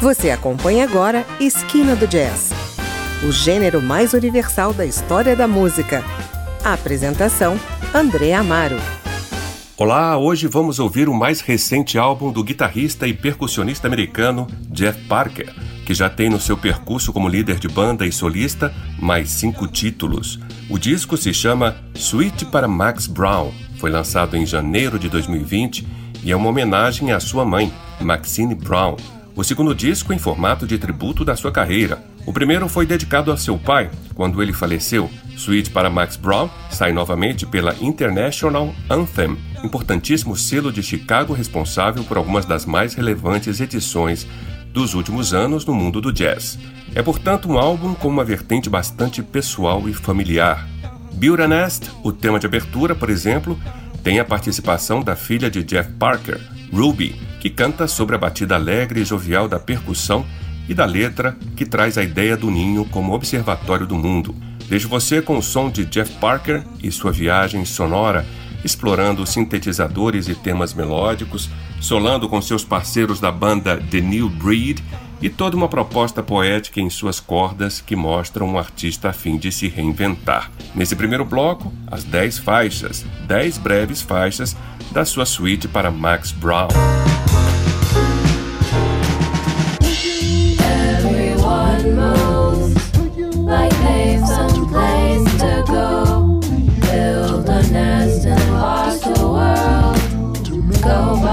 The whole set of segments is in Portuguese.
Você acompanha agora Esquina do Jazz, o gênero mais universal da história da música. A apresentação: André Amaro. Olá, hoje vamos ouvir o mais recente álbum do guitarrista e percussionista americano Jeff Parker, que já tem no seu percurso como líder de banda e solista mais cinco títulos. O disco se chama Suite para Max Brown, foi lançado em janeiro de 2020 e é uma homenagem à sua mãe, Maxine Brown. O segundo disco em formato de tributo da sua carreira. O primeiro foi dedicado a seu pai, quando ele faleceu. Suite para Max Brown sai novamente pela International Anthem, importantíssimo selo de Chicago responsável por algumas das mais relevantes edições dos últimos anos no mundo do jazz. É, portanto, um álbum com uma vertente bastante pessoal e familiar. Build a Nest, o tema de abertura, por exemplo, tem a participação da filha de Jeff Parker, Ruby, que canta sobre a batida alegre e jovial da percussão e da letra que traz a ideia do ninho como observatório do mundo. Deixo você com o som de Jeff Parker e sua viagem sonora, explorando sintetizadores e temas melódicos, solando com seus parceiros da banda The New Breed e toda uma proposta poética em suas cordas que mostra um artista a fim de se reinventar. Nesse primeiro bloco, as 10 faixas, 10 breves faixas da sua suíte para Max Brown. go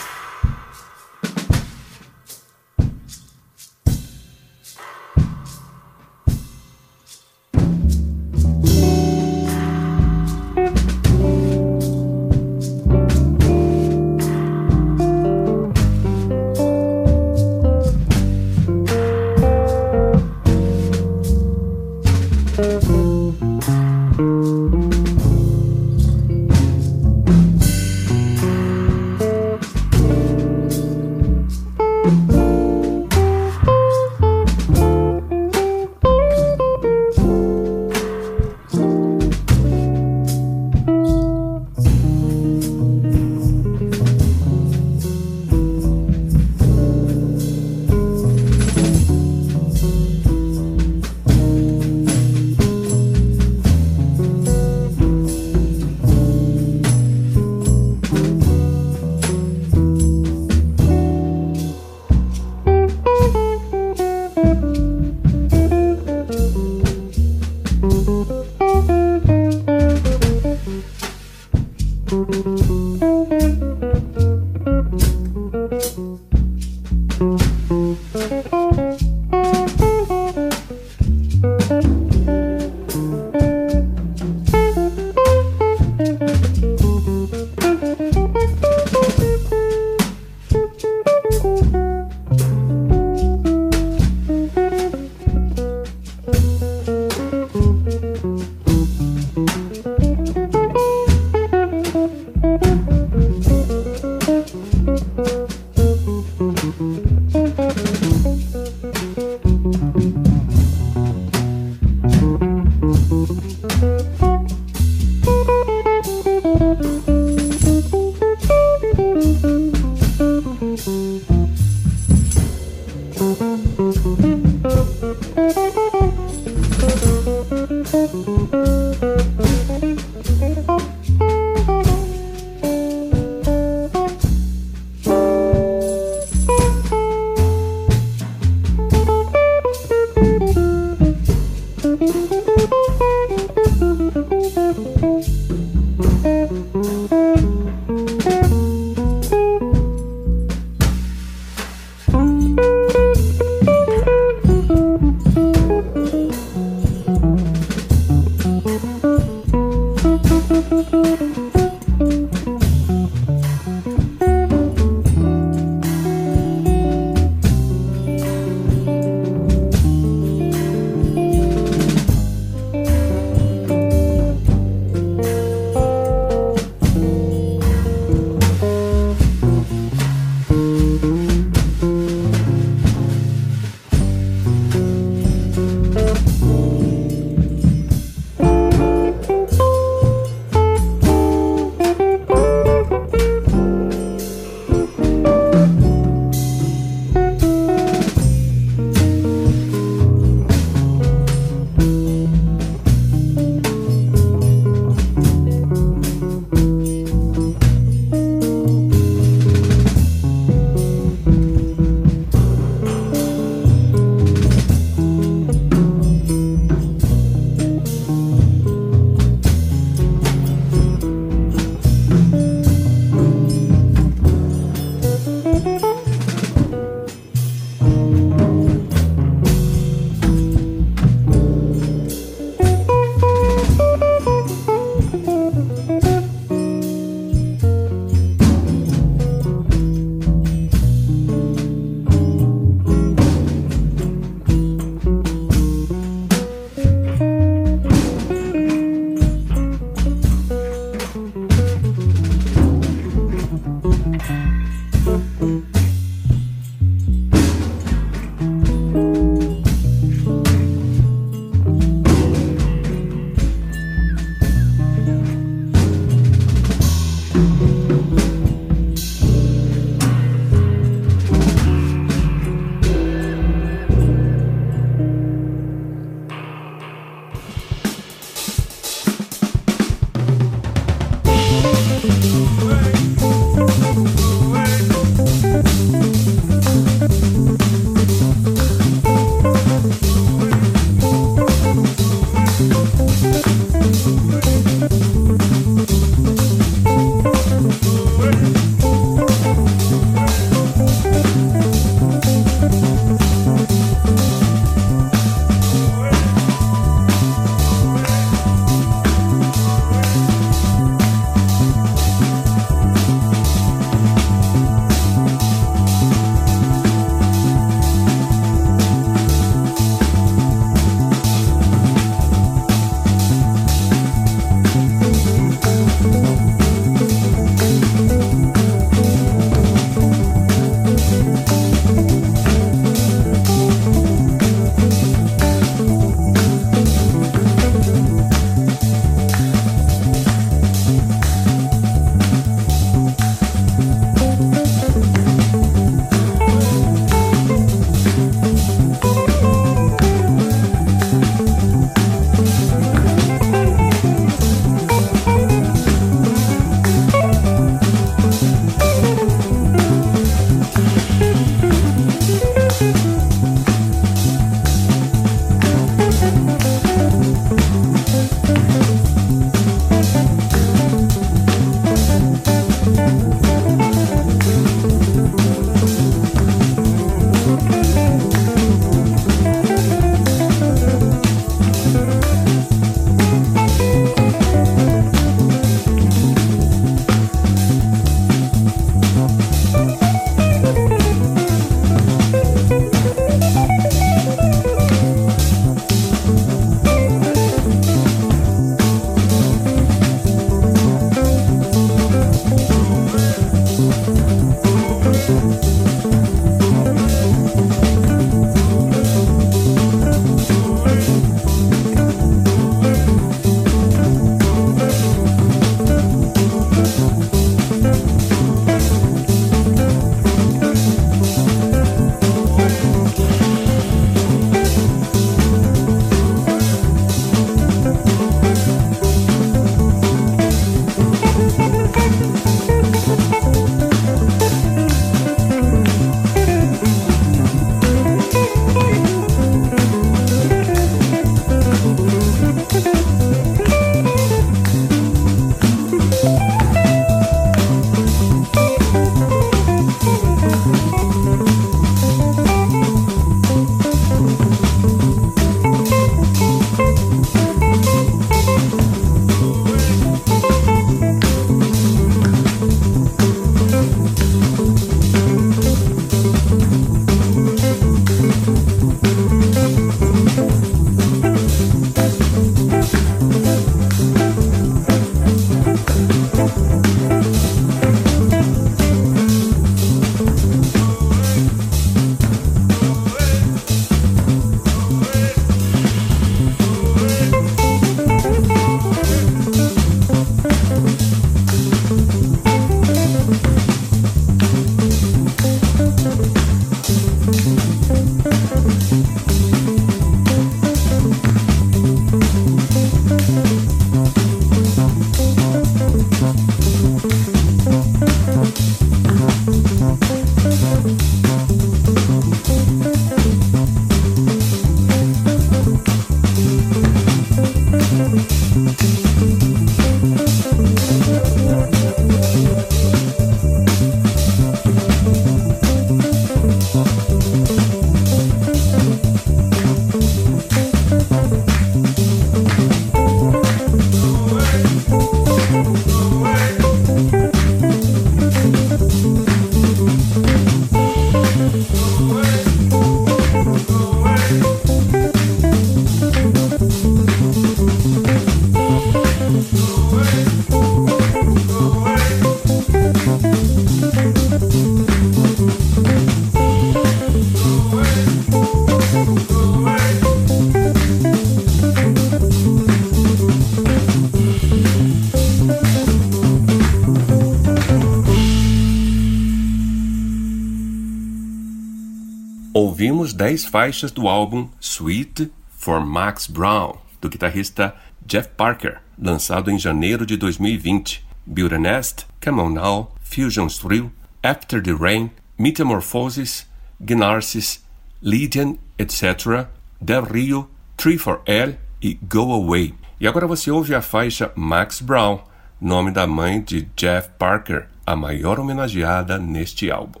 ouvimos 10 faixas do álbum Sweet for Max Brown, do guitarrista Jeff Parker, lançado em janeiro de 2020. Build a Nest, Come On Now, Fusion Thrill, After the Rain, Metamorphosis, Gnarsis, Lydian, etc., Del Rio, Tree for Air e Go Away. E agora você ouve a faixa Max Brown, nome da mãe de Jeff Parker, a maior homenageada neste álbum.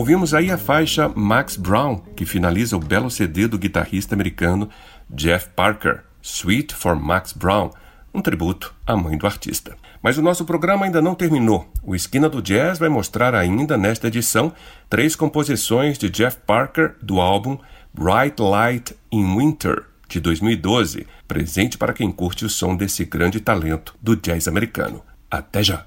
Ouvimos aí a faixa Max Brown, que finaliza o belo CD do guitarrista americano Jeff Parker, Sweet for Max Brown, um tributo à mãe do artista. Mas o nosso programa ainda não terminou. O Esquina do Jazz vai mostrar ainda nesta edição três composições de Jeff Parker do álbum Bright Light in Winter, de 2012, presente para quem curte o som desse grande talento do jazz americano. Até já!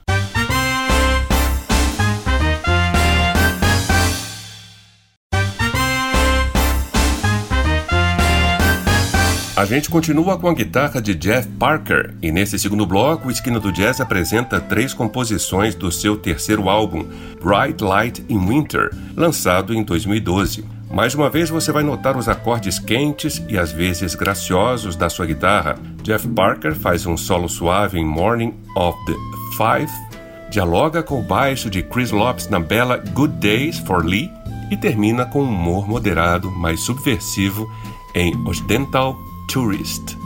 A gente continua com a guitarra de Jeff Parker e nesse segundo bloco, o Esquina do Jazz apresenta três composições do seu terceiro álbum, Bright Light in Winter, lançado em 2012. Mais uma vez você vai notar os acordes quentes e às vezes graciosos da sua guitarra. Jeff Parker faz um solo suave em Morning of the Five, dialoga com o baixo de Chris Lopes na bela Good Days for Lee e termina com um humor moderado, mas subversivo em Occidental tourist.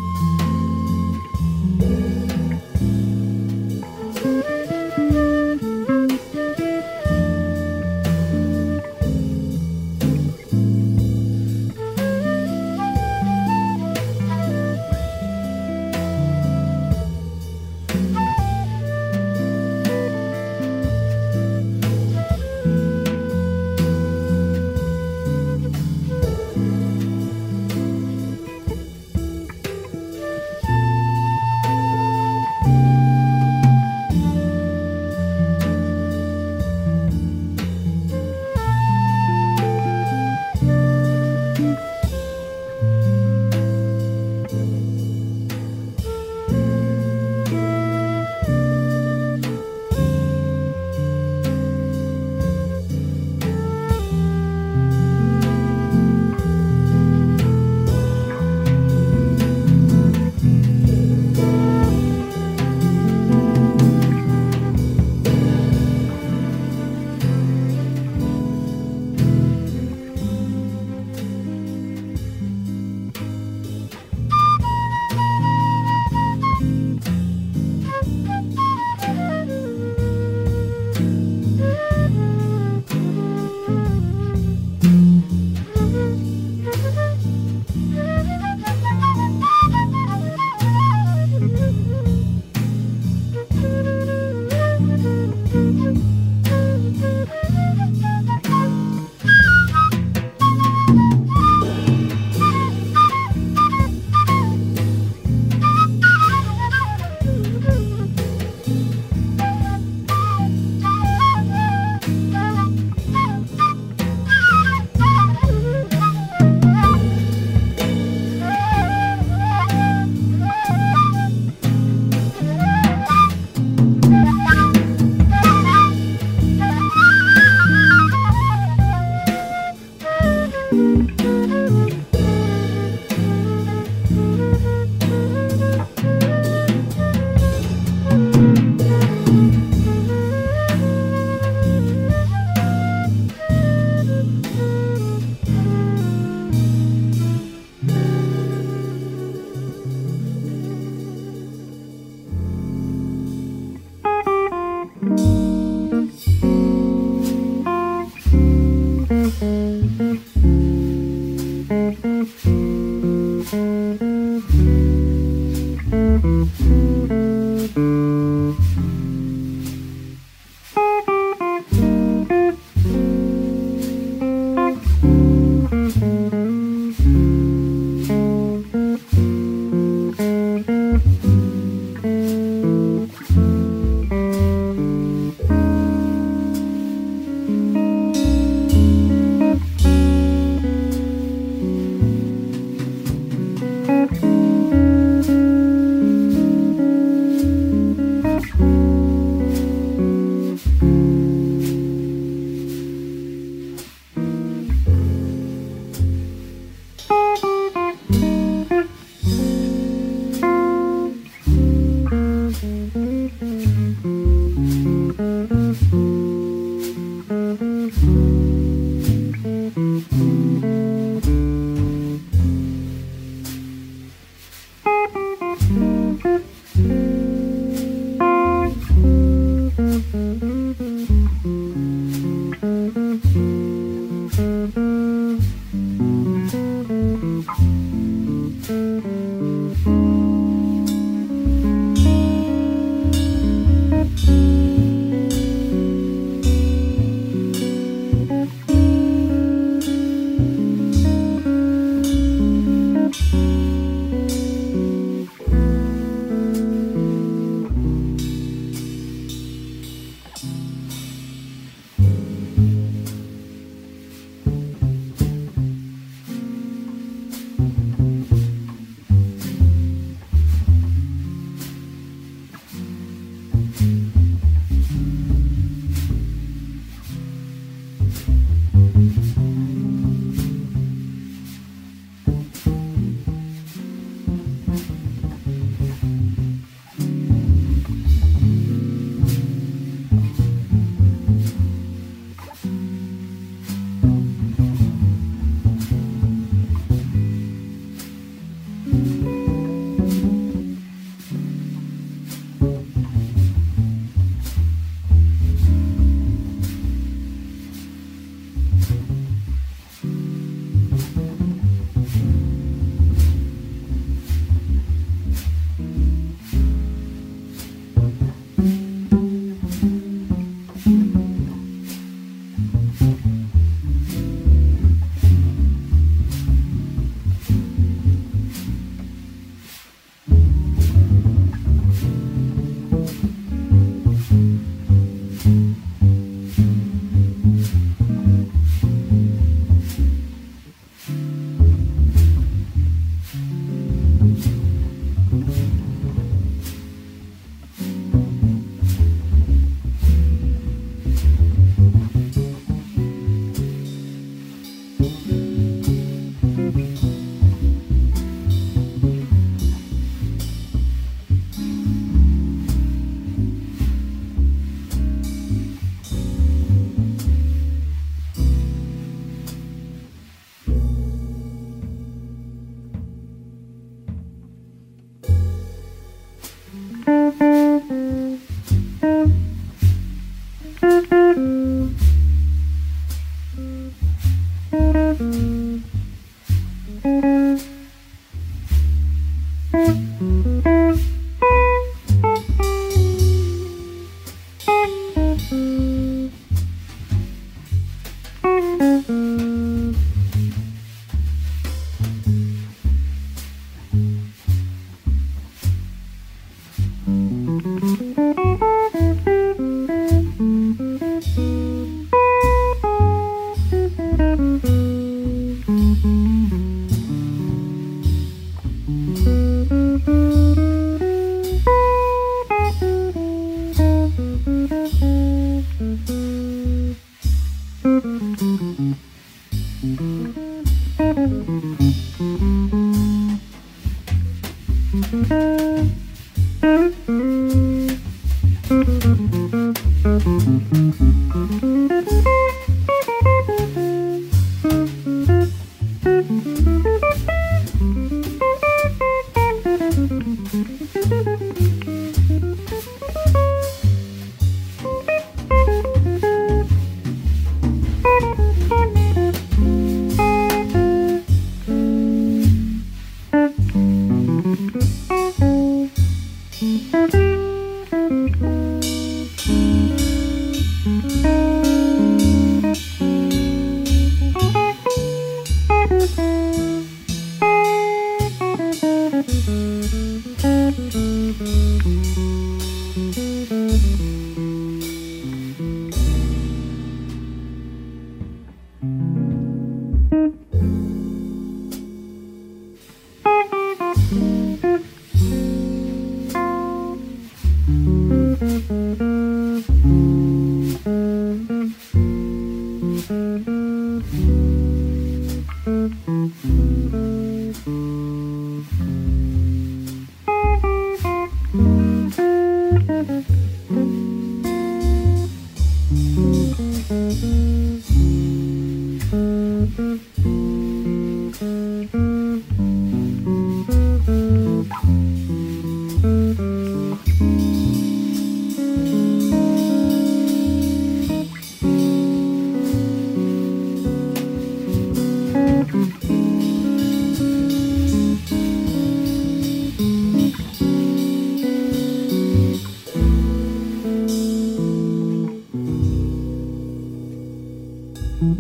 thank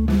you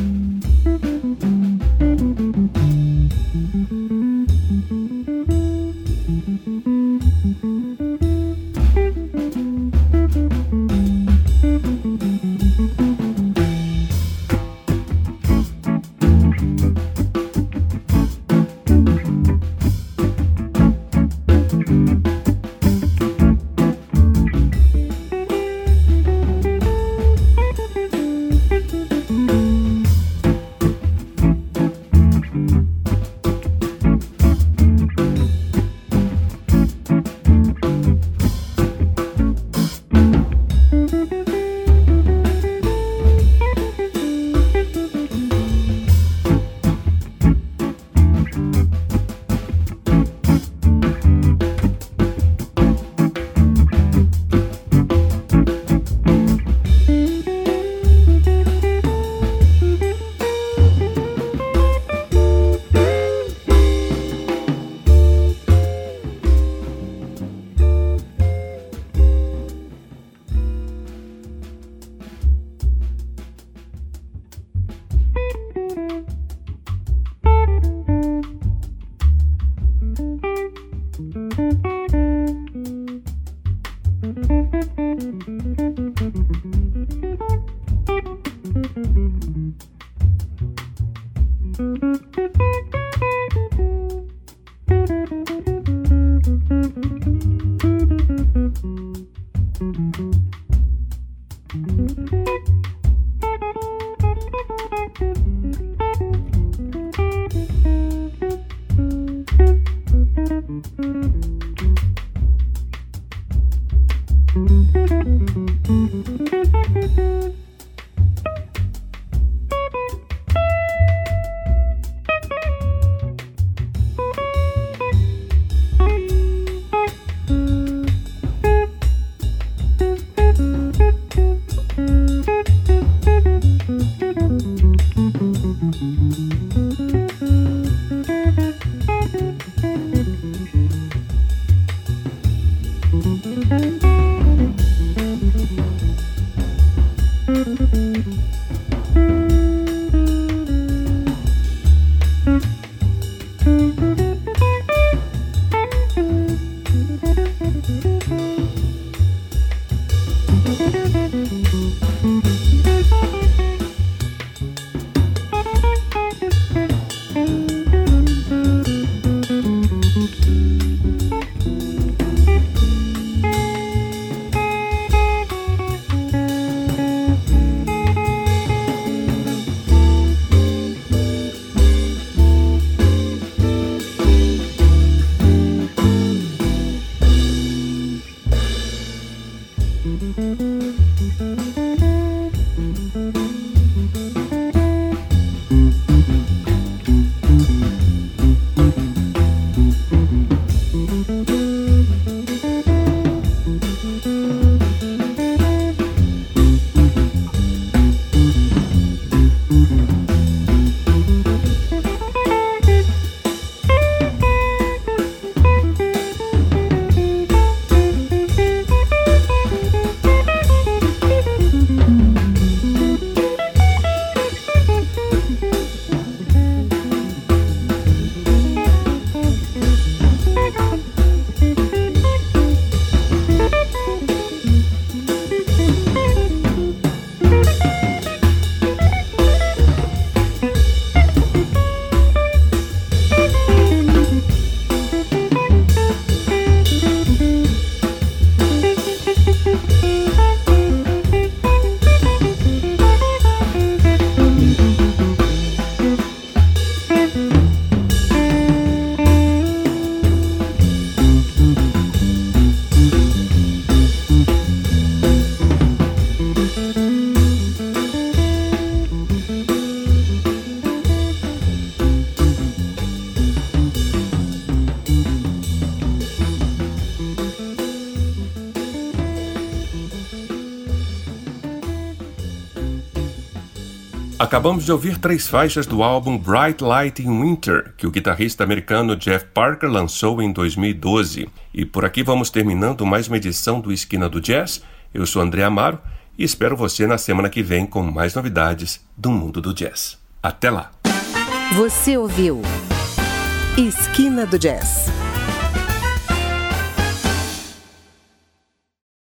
Acabamos de ouvir três faixas do álbum Bright Light in Winter, que o guitarrista americano Jeff Parker lançou em 2012. E por aqui vamos terminando mais uma edição do Esquina do Jazz. Eu sou André Amaro e espero você na semana que vem com mais novidades do mundo do jazz. Até lá! Você ouviu Esquina do Jazz